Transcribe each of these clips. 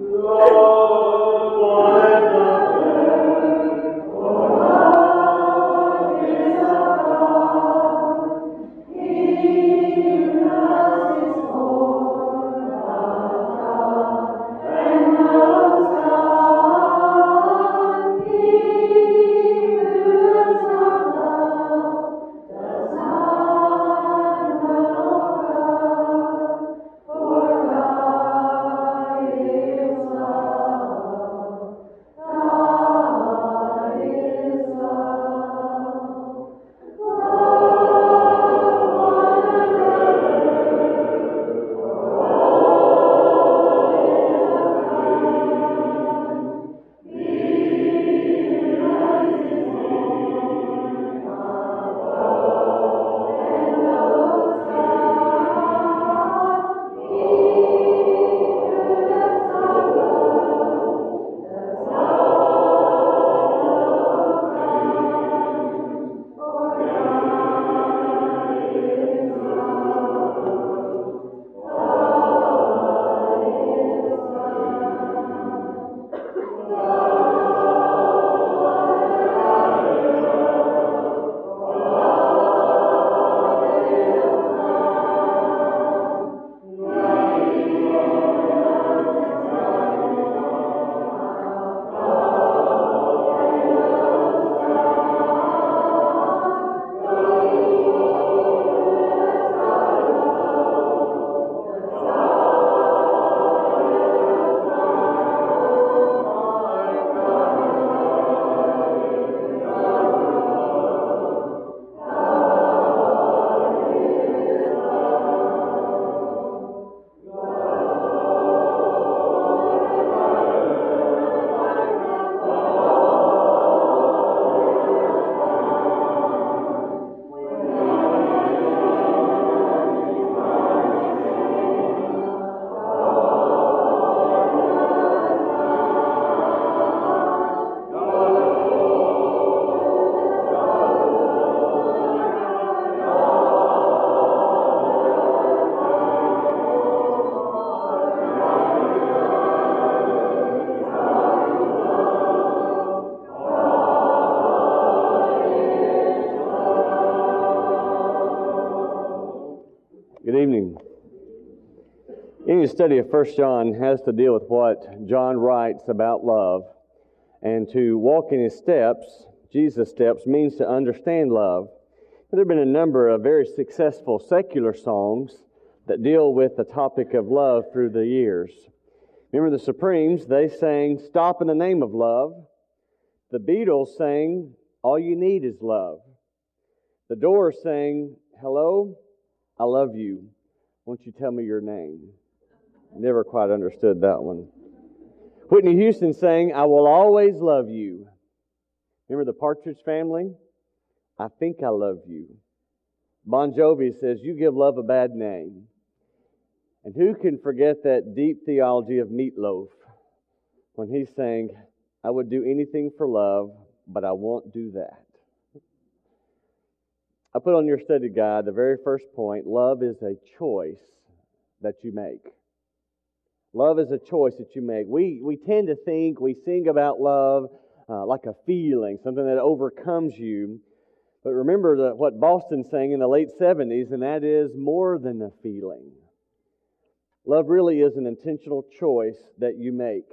Lord. Study of First John has to deal with what John writes about love. And to walk in his steps, Jesus' steps, means to understand love. There have been a number of very successful secular songs that deal with the topic of love through the years. Remember the Supremes, they sang Stop in the Name of Love. The Beatles sang All You Need Is Love. The Doors sang Hello, I Love You. Won't you tell me your name? Never quite understood that one. Whitney Houston sang, I will always love you. Remember the Partridge family? I think I love you. Bon Jovi says, You give love a bad name. And who can forget that deep theology of Meatloaf when he sang, I would do anything for love, but I won't do that. I put on your study guide the very first point love is a choice that you make. Love is a choice that you make. We, we tend to think, we sing about love uh, like a feeling, something that overcomes you. But remember that what Boston sang in the late 70s, and that is more than a feeling. Love really is an intentional choice that you make.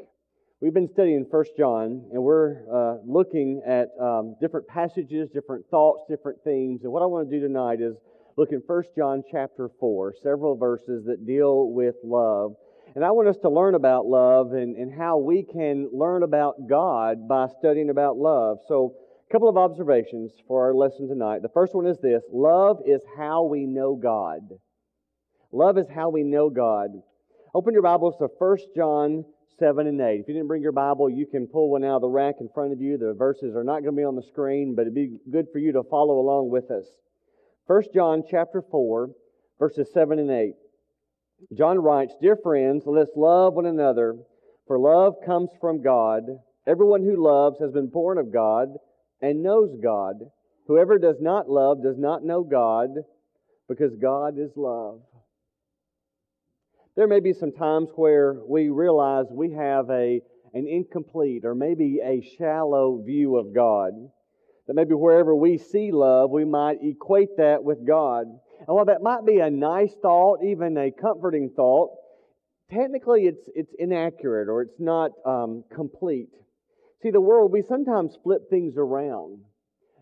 We've been studying 1 John, and we're uh, looking at um, different passages, different thoughts, different themes. And what I want to do tonight is look in 1 John chapter 4, several verses that deal with love. And I want us to learn about love and, and how we can learn about God by studying about love. So, a couple of observations for our lesson tonight. The first one is this love is how we know God. Love is how we know God. Open your Bibles to 1 John 7 and 8. If you didn't bring your Bible, you can pull one out of the rack in front of you. The verses are not going to be on the screen, but it'd be good for you to follow along with us. 1 John chapter 4, verses 7 and 8. John writes, Dear friends, let's love one another, for love comes from God. Everyone who loves has been born of God and knows God. Whoever does not love does not know God, because God is love. There may be some times where we realize we have a, an incomplete or maybe a shallow view of God. That maybe wherever we see love, we might equate that with God. And while that might be a nice thought, even a comforting thought, technically it's, it's inaccurate or it's not um, complete. See, the world, we sometimes flip things around.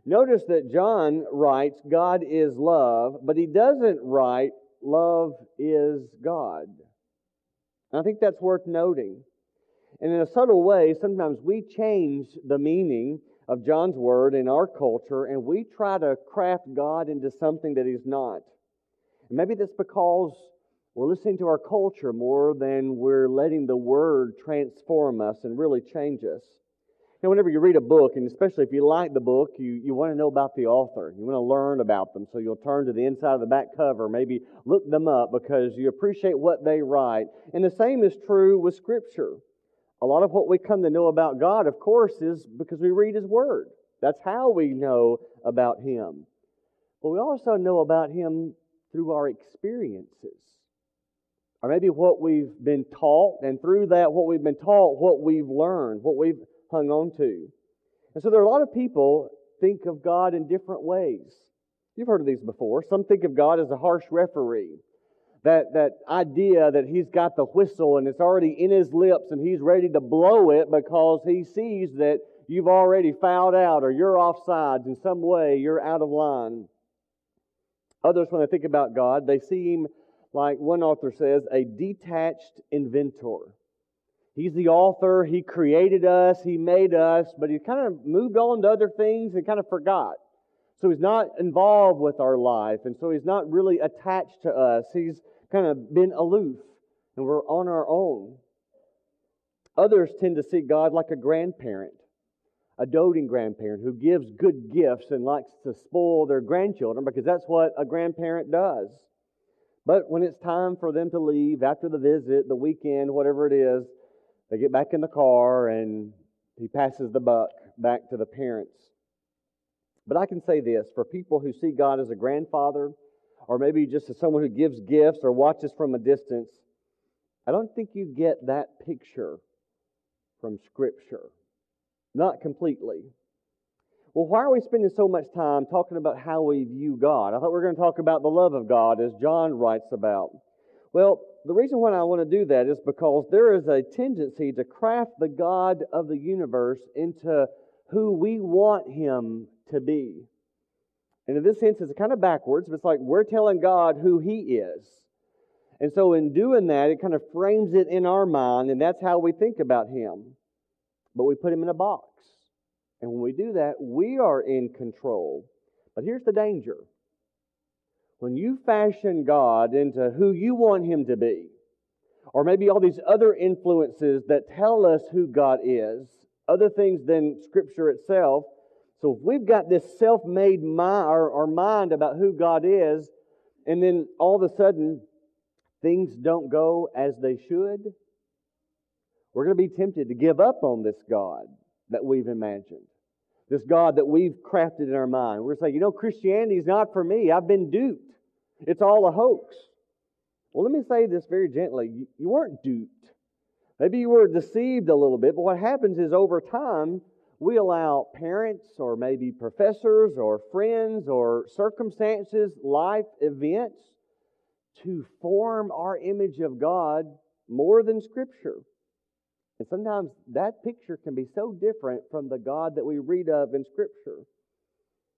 Notice that John writes, God is love, but he doesn't write, love is God. And I think that's worth noting. And in a subtle way, sometimes we change the meaning of John's word in our culture and we try to craft God into something that he's not. Maybe that's because we're listening to our culture more than we're letting the word transform us and really change us know, whenever you read a book, and especially if you like the book, you, you want to know about the author. You want to learn about them. So you'll turn to the inside of the back cover, maybe look them up because you appreciate what they write. And the same is true with Scripture. A lot of what we come to know about God, of course, is because we read His Word. That's how we know about Him. But we also know about Him through our experiences. Or maybe what we've been taught, and through that, what we've been taught, what we've learned, what we've hung on to. And so there are a lot of people think of God in different ways. You've heard of these before. Some think of God as a harsh referee. That, that idea that he's got the whistle and it's already in his lips and he's ready to blow it because he sees that you've already fouled out or you're offsides in some way, you're out of line. Others, when they think about God, they see him, like one author says, a detached inventor. He's the author. He created us. He made us, but he kind of moved on to other things and kind of forgot. So he's not involved with our life, and so he's not really attached to us. He's kind of been aloof, and we're on our own. Others tend to see God like a grandparent, a doting grandparent who gives good gifts and likes to spoil their grandchildren because that's what a grandparent does. But when it's time for them to leave after the visit, the weekend, whatever it is, they get back in the car and he passes the buck back to the parents. But I can say this for people who see God as a grandfather, or maybe just as someone who gives gifts or watches from a distance, I don't think you get that picture from Scripture. Not completely. Well, why are we spending so much time talking about how we view God? I thought we were going to talk about the love of God, as John writes about. Well, the reason why I want to do that is because there is a tendency to craft the God of the universe into who we want him to be. And in this sense, it's kind of backwards, but it's like we're telling God who he is. And so, in doing that, it kind of frames it in our mind, and that's how we think about him. But we put him in a box. And when we do that, we are in control. But here's the danger when you fashion God into who you want Him to be, or maybe all these other influences that tell us who God is, other things than Scripture itself. So if we've got this self made mind, our, our mind about who God is, and then all of a sudden things don't go as they should, we're going to be tempted to give up on this God that we've imagined. This God that we've crafted in our mind. We're saying, you know, Christianity is not for me. I've been duped. It's all a hoax. Well, let me say this very gently. You weren't duped. Maybe you were deceived a little bit, but what happens is over time, we allow parents or maybe professors or friends or circumstances, life events to form our image of God more than Scripture. And sometimes that picture can be so different from the God that we read of in Scripture.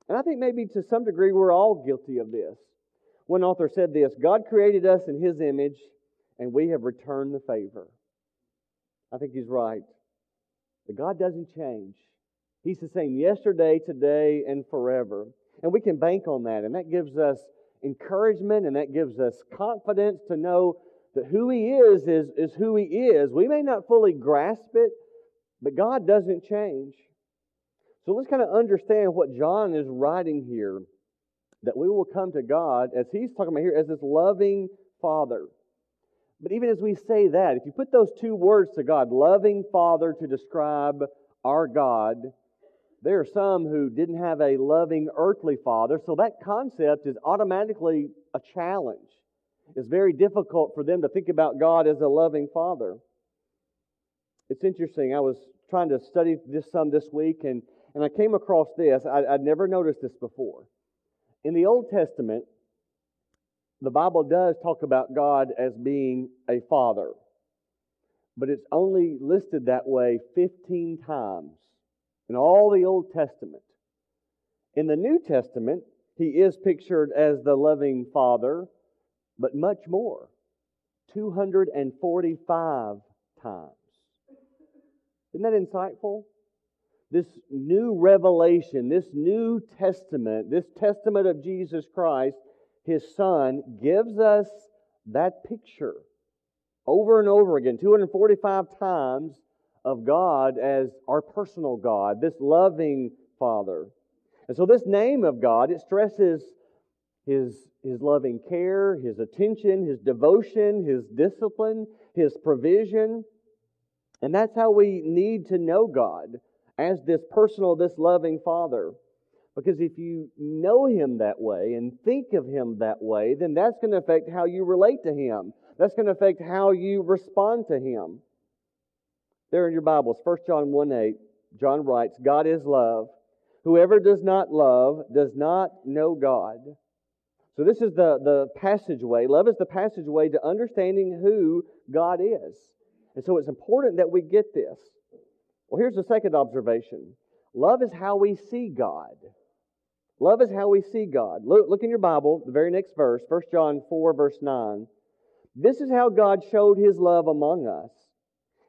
And I think maybe to some degree we're all guilty of this. One author said this God created us in His image, and we have returned the favor. I think he's right. But God doesn't change. He's the same yesterday, today, and forever. And we can bank on that. And that gives us encouragement and that gives us confidence to know that who He is is, is who He is. We may not fully grasp it, but God doesn't change. So let's kind of understand what John is writing here that we will come to God, as he's talking about here, as this loving Father. But even as we say that, if you put those two words to God, loving Father, to describe our God, there are some who didn't have a loving earthly father, so that concept is automatically a challenge. It's very difficult for them to think about God as a loving Father. It's interesting. I was trying to study this some this week, and, and I came across this. I, I'd never noticed this before. In the Old Testament, the Bible does talk about God as being a father, but it's only listed that way 15 times in all the Old Testament. In the New Testament, he is pictured as the loving father, but much more 245 times. Isn't that insightful? This new revelation, this new testament, this testament of Jesus Christ, his Son, gives us that picture over and over again, 245 times of God as our personal God, this loving Father. And so, this name of God, it stresses his, his loving care, his attention, his devotion, his discipline, his provision. And that's how we need to know God as this personal, this loving Father. Because if you know Him that way and think of Him that way, then that's going to affect how you relate to Him. That's going to affect how you respond to Him. There in your Bibles, 1 John 1 8, John writes, God is love. Whoever does not love does not know God. So, this is the, the passageway. Love is the passageway to understanding who God is. And so, it's important that we get this. Well, here's the second observation love is how we see God. Love is how we see God. Look, look in your Bible, the very next verse, 1 John 4, verse 9. This is how God showed his love among us.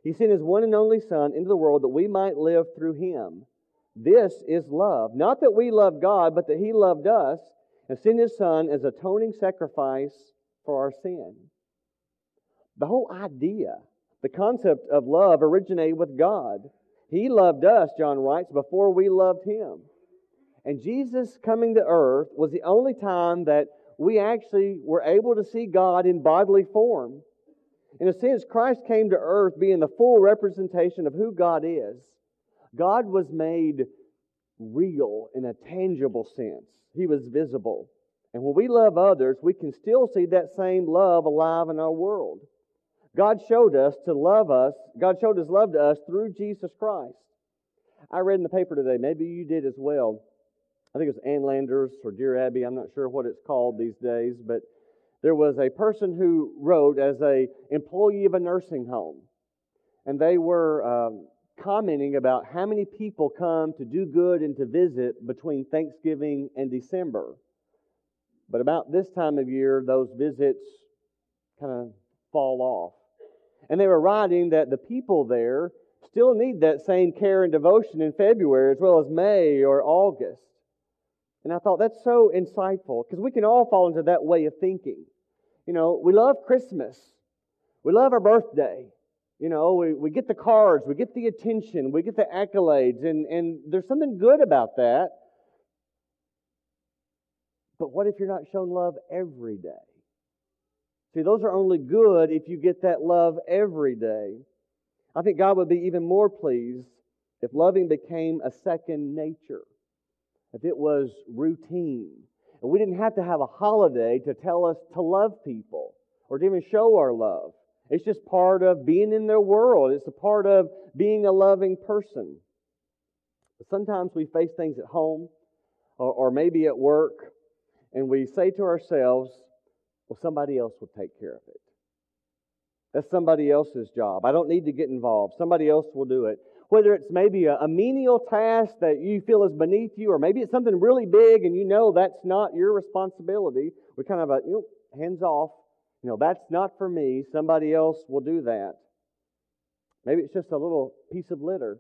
He sent his one and only Son into the world that we might live through him. This is love. Not that we love God, but that He loved us and sent His Son as atoning sacrifice for our sin. The whole idea, the concept of love originated with God. He loved us, John writes, before we loved Him. And Jesus coming to earth was the only time that we actually were able to see God in bodily form. In a sense, Christ came to earth being the full representation of who God is. God was made real in a tangible sense. He was visible. And when we love others, we can still see that same love alive in our world. God showed us to love us, God showed his love to us through Jesus Christ. I read in the paper today, maybe you did as well. I think it was Ann Landers or Dear Abby, I'm not sure what it's called these days, but there was a person who wrote as a employee of a nursing home. And they were um, commenting about how many people come to do good and to visit between Thanksgiving and December. But about this time of year, those visits kind of fall off. And they were writing that the people there still need that same care and devotion in February as well as May or August. And I thought that's so insightful because we can all fall into that way of thinking. You know, we love Christmas, we love our birthday, you know, we, we get the cards, we get the attention, we get the accolades, and, and there's something good about that. But what if you're not shown love every day? See, those are only good if you get that love every day. I think God would be even more pleased if loving became a second nature, if it was routine. And we didn't have to have a holiday to tell us to love people or to even show our love. It's just part of being in their world. It's a part of being a loving person. But sometimes we face things at home or, or maybe at work, and we say to ourselves, well, somebody else will take care of it. That's somebody else's job. I don't need to get involved. Somebody else will do it. Whether it's maybe a, a menial task that you feel is beneath you, or maybe it's something really big and you know that's not your responsibility, we kind of a, you know, hands off you know, that's not for me. Somebody else will do that. Maybe it's just a little piece of litter.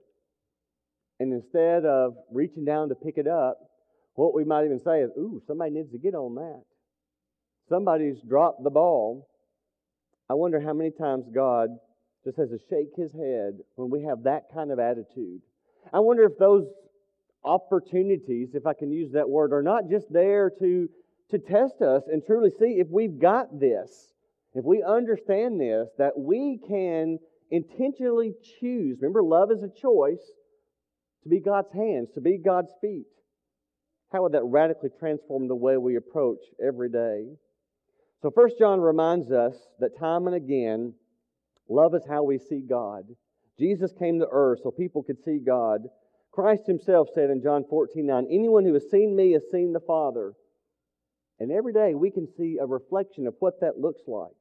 And instead of reaching down to pick it up, what we might even say is, ooh, somebody needs to get on that. Somebody's dropped the ball. I wonder how many times God just has to shake his head when we have that kind of attitude. I wonder if those opportunities, if I can use that word, are not just there to to test us and truly see if we've got this, if we understand this, that we can intentionally choose. Remember, love is a choice to be God's hands, to be God's feet. How would that radically transform the way we approach every day? So, First John reminds us that time and again, love is how we see God. Jesus came to earth so people could see God. Christ himself said in John 14 9, Anyone who has seen me has seen the Father. And every day we can see a reflection of what that looks like.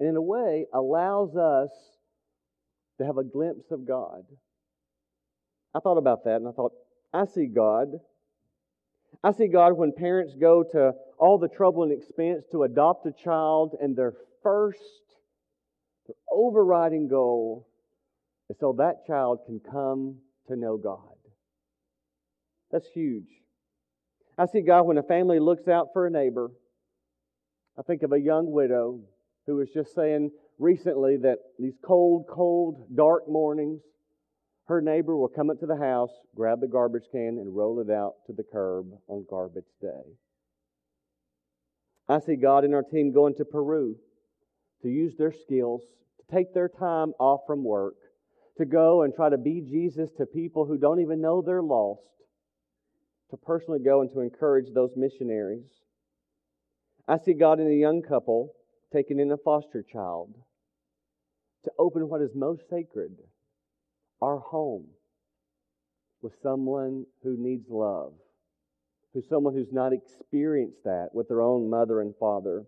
And in a way, allows us to have a glimpse of God. I thought about that and I thought, I see God. I see God when parents go to all the trouble and expense to adopt a child, and their first, their overriding goal is so that child can come to know God. That's huge. I see God when a family looks out for a neighbor. I think of a young widow who was just saying recently that these cold, cold, dark mornings, her neighbor will come up to the house, grab the garbage can, and roll it out to the curb on garbage day. I see God and our team going to Peru to use their skills, to take their time off from work, to go and try to be Jesus to people who don't even know they're lost, to personally go and to encourage those missionaries. I see God in a young couple taking in a foster child to open what is most sacred our home with someone who needs love who's someone who's not experienced that with their own mother and father.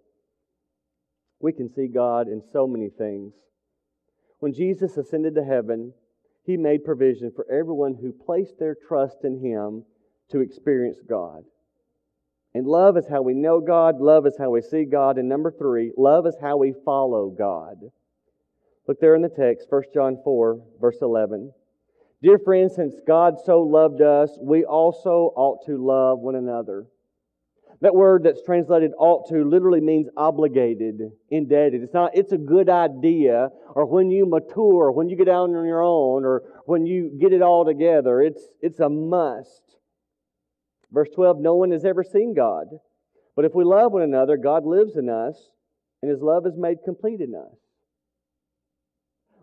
We can see God in so many things. When Jesus ascended to heaven, he made provision for everyone who placed their trust in him to experience God. And love is how we know God, love is how we see God. And number three, love is how we follow God. Look there in the text, 1 John 4, verse 11. Dear friends, since God so loved us, we also ought to love one another. That word that's translated ought to literally means obligated, indebted. It's not, it's a good idea, or when you mature, when you get out on your own, or when you get it all together. It's, it's a must. Verse 12 No one has ever seen God. But if we love one another, God lives in us, and his love is made complete in us.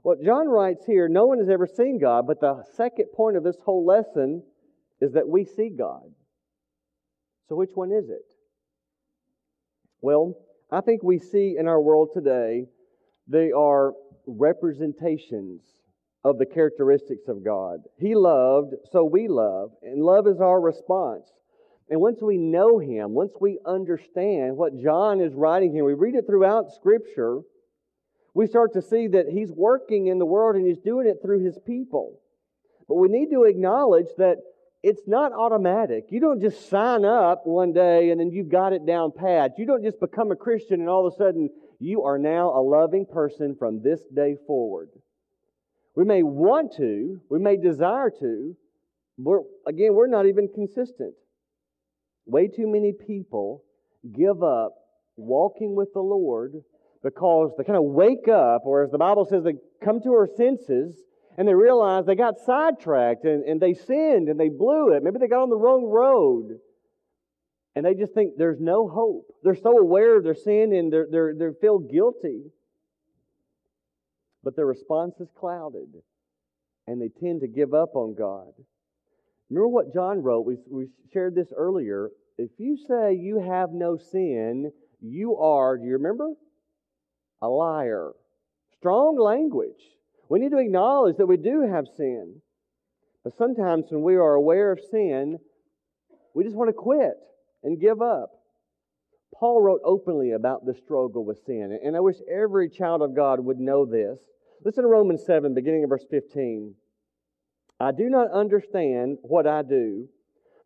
What John writes here, no one has ever seen God, but the second point of this whole lesson is that we see God. So, which one is it? Well, I think we see in our world today, they are representations of the characteristics of God. He loved, so we love, and love is our response. And once we know Him, once we understand what John is writing here, we read it throughout Scripture we start to see that He's working in the world and He's doing it through His people. But we need to acknowledge that it's not automatic. You don't just sign up one day and then you've got it down pat. You don't just become a Christian and all of a sudden you are now a loving person from this day forward. We may want to, we may desire to, but again, we're not even consistent. Way too many people give up walking with the Lord because they kind of wake up, or as the Bible says, they come to our senses and they realize they got sidetracked and, and they sinned and they blew it. Maybe they got on the wrong road. And they just think there's no hope. They're so aware of their sin and they're, they're, they feel guilty. But their response is clouded and they tend to give up on God. Remember what John wrote? We, we shared this earlier. If you say you have no sin, you are, do you remember? a liar. Strong language. We need to acknowledge that we do have sin. But sometimes when we are aware of sin, we just want to quit and give up. Paul wrote openly about the struggle with sin, and I wish every child of God would know this. Listen to Romans 7, beginning of verse 15. I do not understand what I do,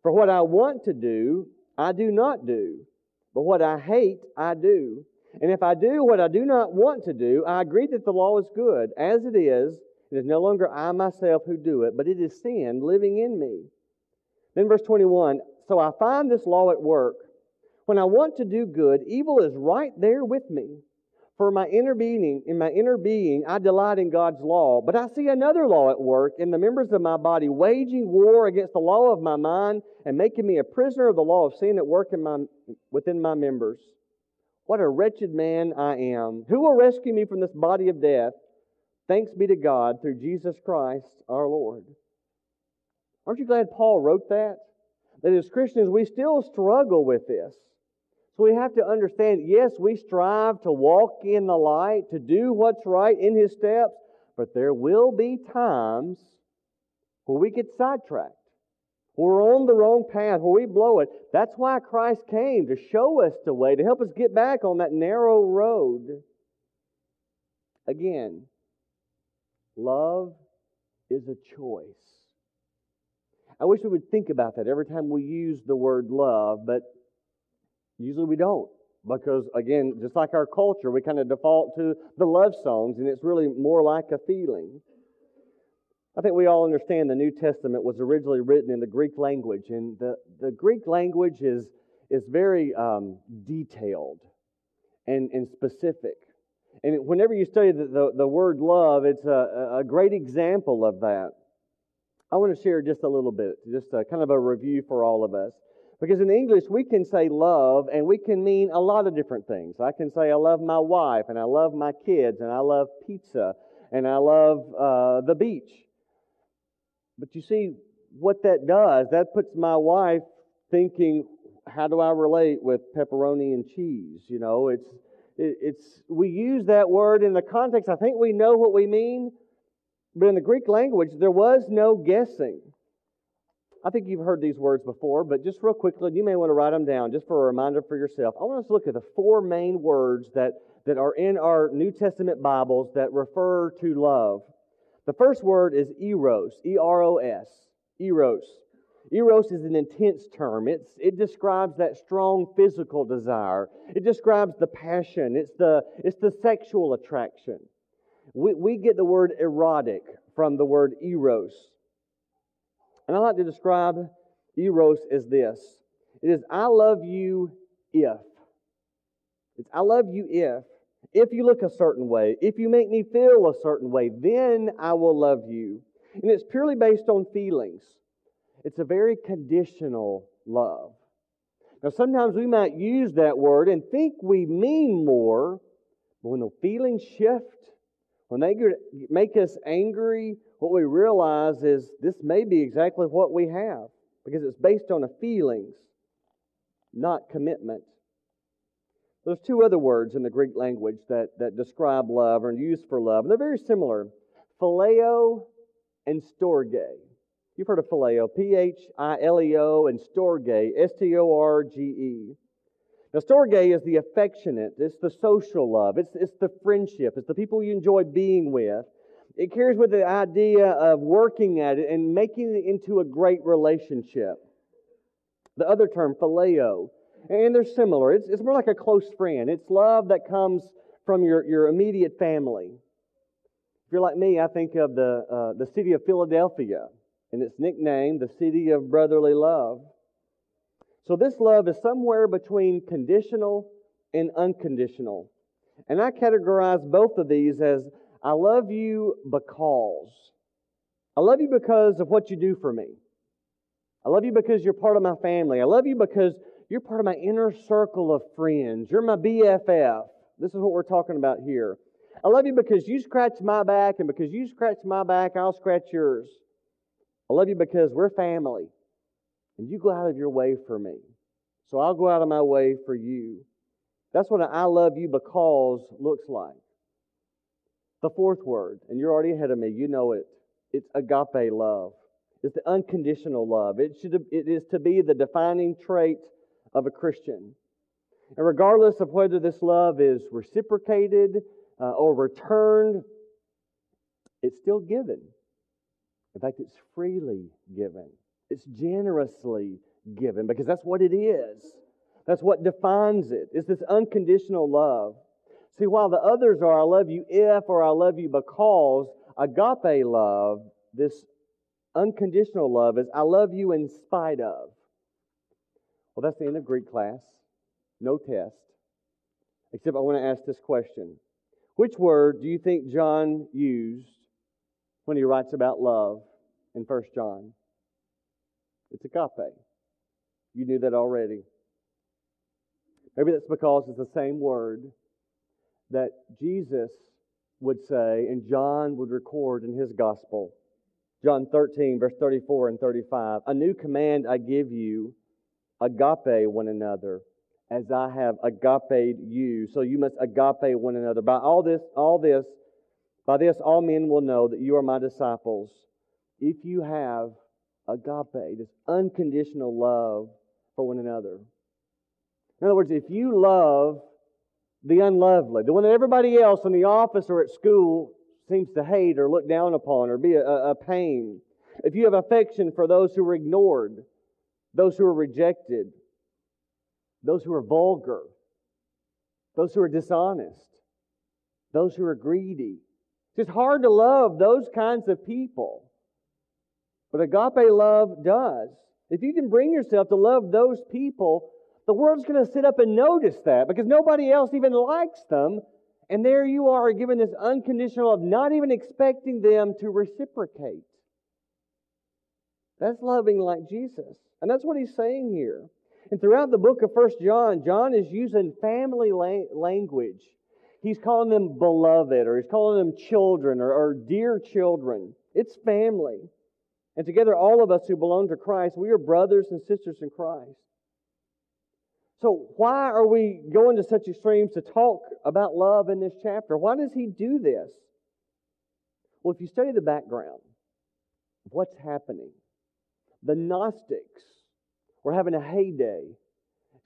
for what I want to do, I do not do, but what I hate, I do. And if I do what I do not want to do, I agree that the law is good. As it is, it is no longer I myself who do it, but it is sin living in me. Then verse 21 So I find this law at work. When I want to do good, evil is right there with me. For my inner being, in my inner being, I delight in God's law. But I see another law at work in the members of my body, waging war against the law of my mind and making me a prisoner of the law of sin at work in my, within my members. What a wretched man I am. Who will rescue me from this body of death? Thanks be to God through Jesus Christ our Lord. Aren't you glad Paul wrote that? That as Christians, we still struggle with this. So we have to understand yes, we strive to walk in the light, to do what's right in His steps, but there will be times where we get sidetracked. where We're on the wrong path, where we blow it. That's why Christ came to show us the way, to help us get back on that narrow road. Again, love is a choice. I wish we would think about that every time we use the word love, but usually we don't. Because, again, just like our culture, we kind of default to the love songs, and it's really more like a feeling. I think we all understand the New Testament was originally written in the Greek language, and the, the Greek language is, is very um, detailed and, and specific. And whenever you study the, the, the word love, it's a, a great example of that. I want to share just a little bit, just a, kind of a review for all of us. Because in English, we can say love and we can mean a lot of different things. I can say, I love my wife, and I love my kids, and I love pizza, and I love uh, the beach. But you see, what that does, that puts my wife thinking, how do I relate with pepperoni and cheese? You know, it's, it, it's, we use that word in the context, I think we know what we mean, but in the Greek language, there was no guessing. I think you've heard these words before, but just real quickly, you may want to write them down just for a reminder for yourself. I want us to look at the four main words that, that are in our New Testament Bibles that refer to love. The first word is eros, E R O S, eros. Eros is an intense term. It's, it describes that strong physical desire. It describes the passion. It's the, it's the sexual attraction. We, we get the word erotic from the word eros. And I like to describe eros as this it is, I love you if. It's, I love you if. If you look a certain way, if you make me feel a certain way, then I will love you. And it's purely based on feelings. It's a very conditional love. Now, sometimes we might use that word and think we mean more, but when the feelings shift, when they make us angry, what we realize is this may be exactly what we have because it's based on a feelings, not commitment. There's two other words in the Greek language that, that describe love or used for love, and they're very similar phileo and storge. You've heard of phileo, P H I L E O, and storge, S T O R G E. Now, storge is the affectionate, it's the social love, it's, it's the friendship, it's the people you enjoy being with. It carries with the idea of working at it and making it into a great relationship. The other term, phileo, and they're similar. It's, it's more like a close friend. It's love that comes from your, your immediate family. If you're like me, I think of the, uh, the city of Philadelphia and its nickname, the city of brotherly love. So this love is somewhere between conditional and unconditional. And I categorize both of these as I love you because. I love you because of what you do for me. I love you because you're part of my family. I love you because you're part of my inner circle of friends. You're my BFF. This is what we're talking about here. I love you because you scratch my back, and because you scratch my back, I'll scratch yours. I love you because we're family, and you go out of your way for me. So I'll go out of my way for you. That's what I love you because looks like. The fourth word, and you're already ahead of me, you know it. It's agape love. It's the unconditional love. It, should, it is to be the defining trait of a Christian. And regardless of whether this love is reciprocated uh, or returned, it's still given. In fact, it's freely given, it's generously given because that's what it is. That's what defines it. It's this unconditional love. See, while the others are I love you if or I love you because, agape love, this unconditional love, is I love you in spite of. Well, that's the end of Greek class. No test. Except I want to ask this question Which word do you think John used when he writes about love in 1 John? It's agape. You knew that already. Maybe that's because it's the same word that Jesus would say and John would record in his gospel. John 13, verse 34 and 35. A new command I give you agape one another, as I have agape you. So you must agape one another. By all this, all this, by this all men will know that you are my disciples if you have agape, this unconditional love for one another. In other words, if you love the unlovely, the one that everybody else in the office or at school seems to hate or look down upon or be a, a pain, if you have affection for those who are ignored, those who are rejected, those who are vulgar, those who are dishonest, those who are greedy, it's just hard to love those kinds of people. But agape love does. If you can bring yourself to love those people, the world's going to sit up and notice that because nobody else even likes them. And there you are given this unconditional love, not even expecting them to reciprocate. That's loving like Jesus. And that's what he's saying here. And throughout the book of First John, John is using family language. He's calling them beloved, or he's calling them children, or, or dear children. It's family. And together, all of us who belong to Christ, we are brothers and sisters in Christ. So, why are we going to such extremes to talk about love in this chapter? Why does he do this? Well, if you study the background what's happening, the Gnostics were having a heyday,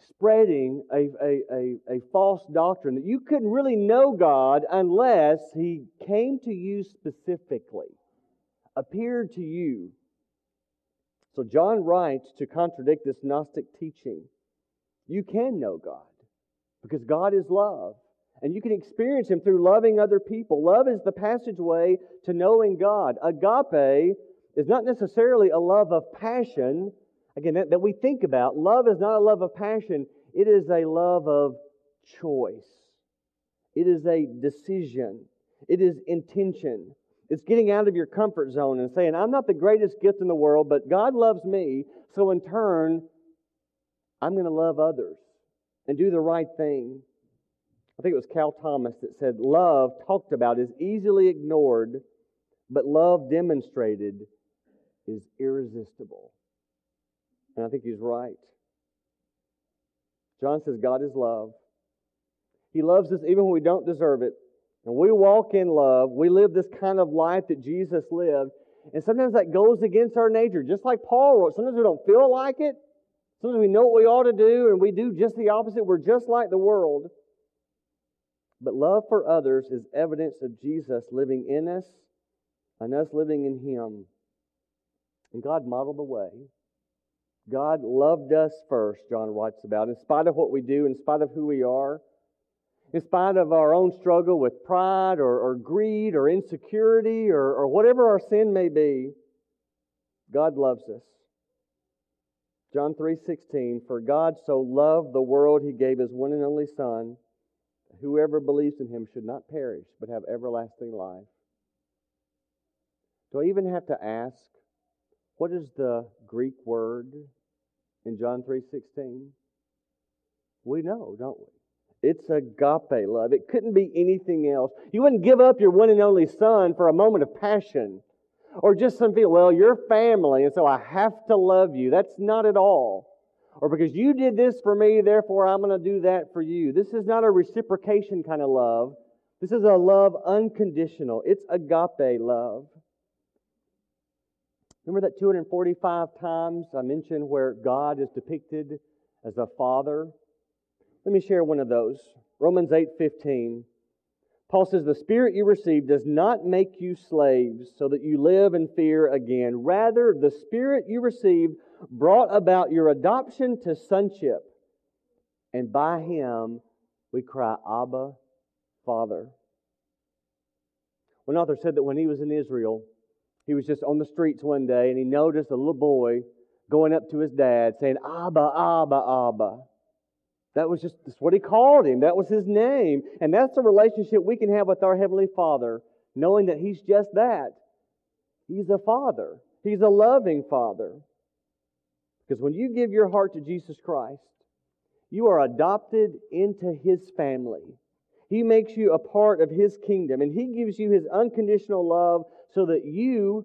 spreading a, a, a, a false doctrine that you couldn't really know God unless He came to you specifically, appeared to you. So John writes to contradict this Gnostic teaching. You can know God because God is love. And you can experience Him through loving other people. Love is the passageway to knowing God. Agape is not necessarily a love of passion, again, that, that we think about. Love is not a love of passion, it is a love of choice. It is a decision. It is intention. It's getting out of your comfort zone and saying, I'm not the greatest gift in the world, but God loves me, so in turn, I'm going to love others and do the right thing. I think it was Cal Thomas that said, Love talked about is easily ignored, but love demonstrated is irresistible. And I think he's right. John says God is love. He loves us even when we don't deserve it. And we walk in love. We live this kind of life that Jesus lived. And sometimes that goes against our nature, just like Paul wrote. Sometimes we don't feel like it. Sometimes we know what we ought to do, and we do just the opposite. We're just like the world. But love for others is evidence of Jesus living in us and us living in Him. And God modeled the way. God loved us first, John writes about, in spite of what we do, in spite of who we are, in spite of our own struggle with pride or, or greed or insecurity or, or whatever our sin may be, God loves us. John 3:16 For God so loved the world he gave his one and only son whoever believes in him should not perish but have everlasting life. Do I even have to ask what is the Greek word in John 3:16? We know, don't we? It's agape love. It couldn't be anything else. You wouldn't give up your one and only son for a moment of passion or just some feel, well, you're family, and so I have to love you. That's not at all. Or because you did this for me, therefore I'm going to do that for you. This is not a reciprocation kind of love. This is a love unconditional. It's agape love. Remember that 245 times I mentioned where God is depicted as a father? Let me share one of those. Romans 8:15. Paul says, The Spirit you received does not make you slaves so that you live in fear again. Rather, the Spirit you received brought about your adoption to sonship. And by him we cry, Abba, Father. One author said that when he was in Israel, he was just on the streets one day and he noticed a little boy going up to his dad saying, Abba, Abba, Abba. That was just that's what he called him. That was his name. And that's the relationship we can have with our Heavenly Father, knowing that He's just that. He's a Father, He's a loving Father. Because when you give your heart to Jesus Christ, you are adopted into His family. He makes you a part of His kingdom, and He gives you His unconditional love so that you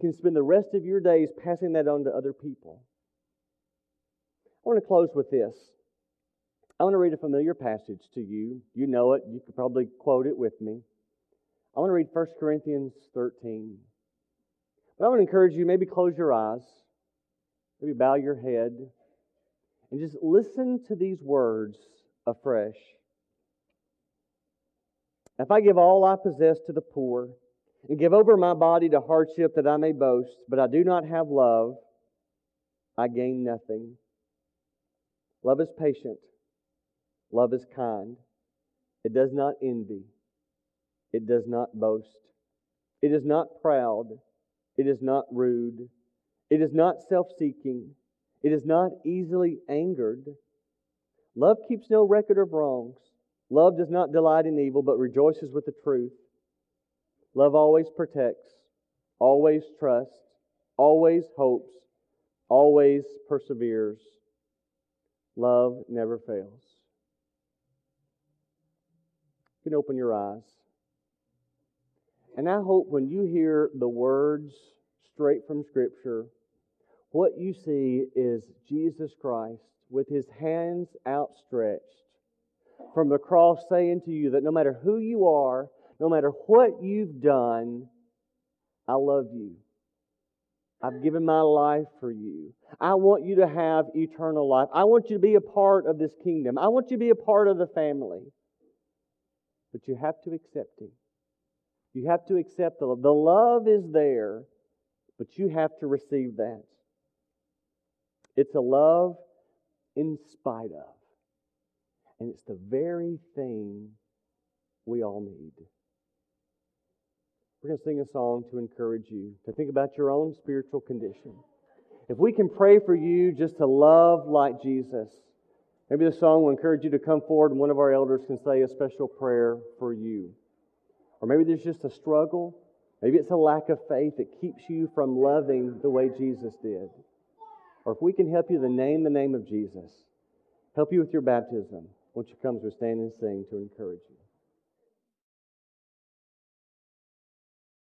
can spend the rest of your days passing that on to other people. I want to close with this. I want to read a familiar passage to you. You know it. You could probably quote it with me. I want to read 1 Corinthians 13. But I want to encourage you maybe close your eyes, maybe bow your head, and just listen to these words afresh. If I give all I possess to the poor and give over my body to hardship that I may boast, but I do not have love, I gain nothing. Love is patient. Love is kind. It does not envy. It does not boast. It is not proud. It is not rude. It is not self seeking. It is not easily angered. Love keeps no record of wrongs. Love does not delight in evil, but rejoices with the truth. Love always protects, always trusts, always hopes, always perseveres. Love never fails. Can open your eyes. And I hope when you hear the words straight from Scripture, what you see is Jesus Christ with his hands outstretched from the cross saying to you that no matter who you are, no matter what you've done, I love you. I've given my life for you. I want you to have eternal life. I want you to be a part of this kingdom. I want you to be a part of the family. But you have to accept Him. You have to accept the love. The love is there, but you have to receive that. It's a love in spite of. And it's the very thing we all need. We're going to sing a song to encourage you to think about your own spiritual condition. If we can pray for you just to love like Jesus, maybe the song will encourage you to come forward and one of our elders can say a special prayer for you. Or maybe there's just a struggle. Maybe it's a lack of faith that keeps you from loving the way Jesus did. Or if we can help you to name the name of Jesus, help you with your baptism, won't you come as stand and sing to encourage you?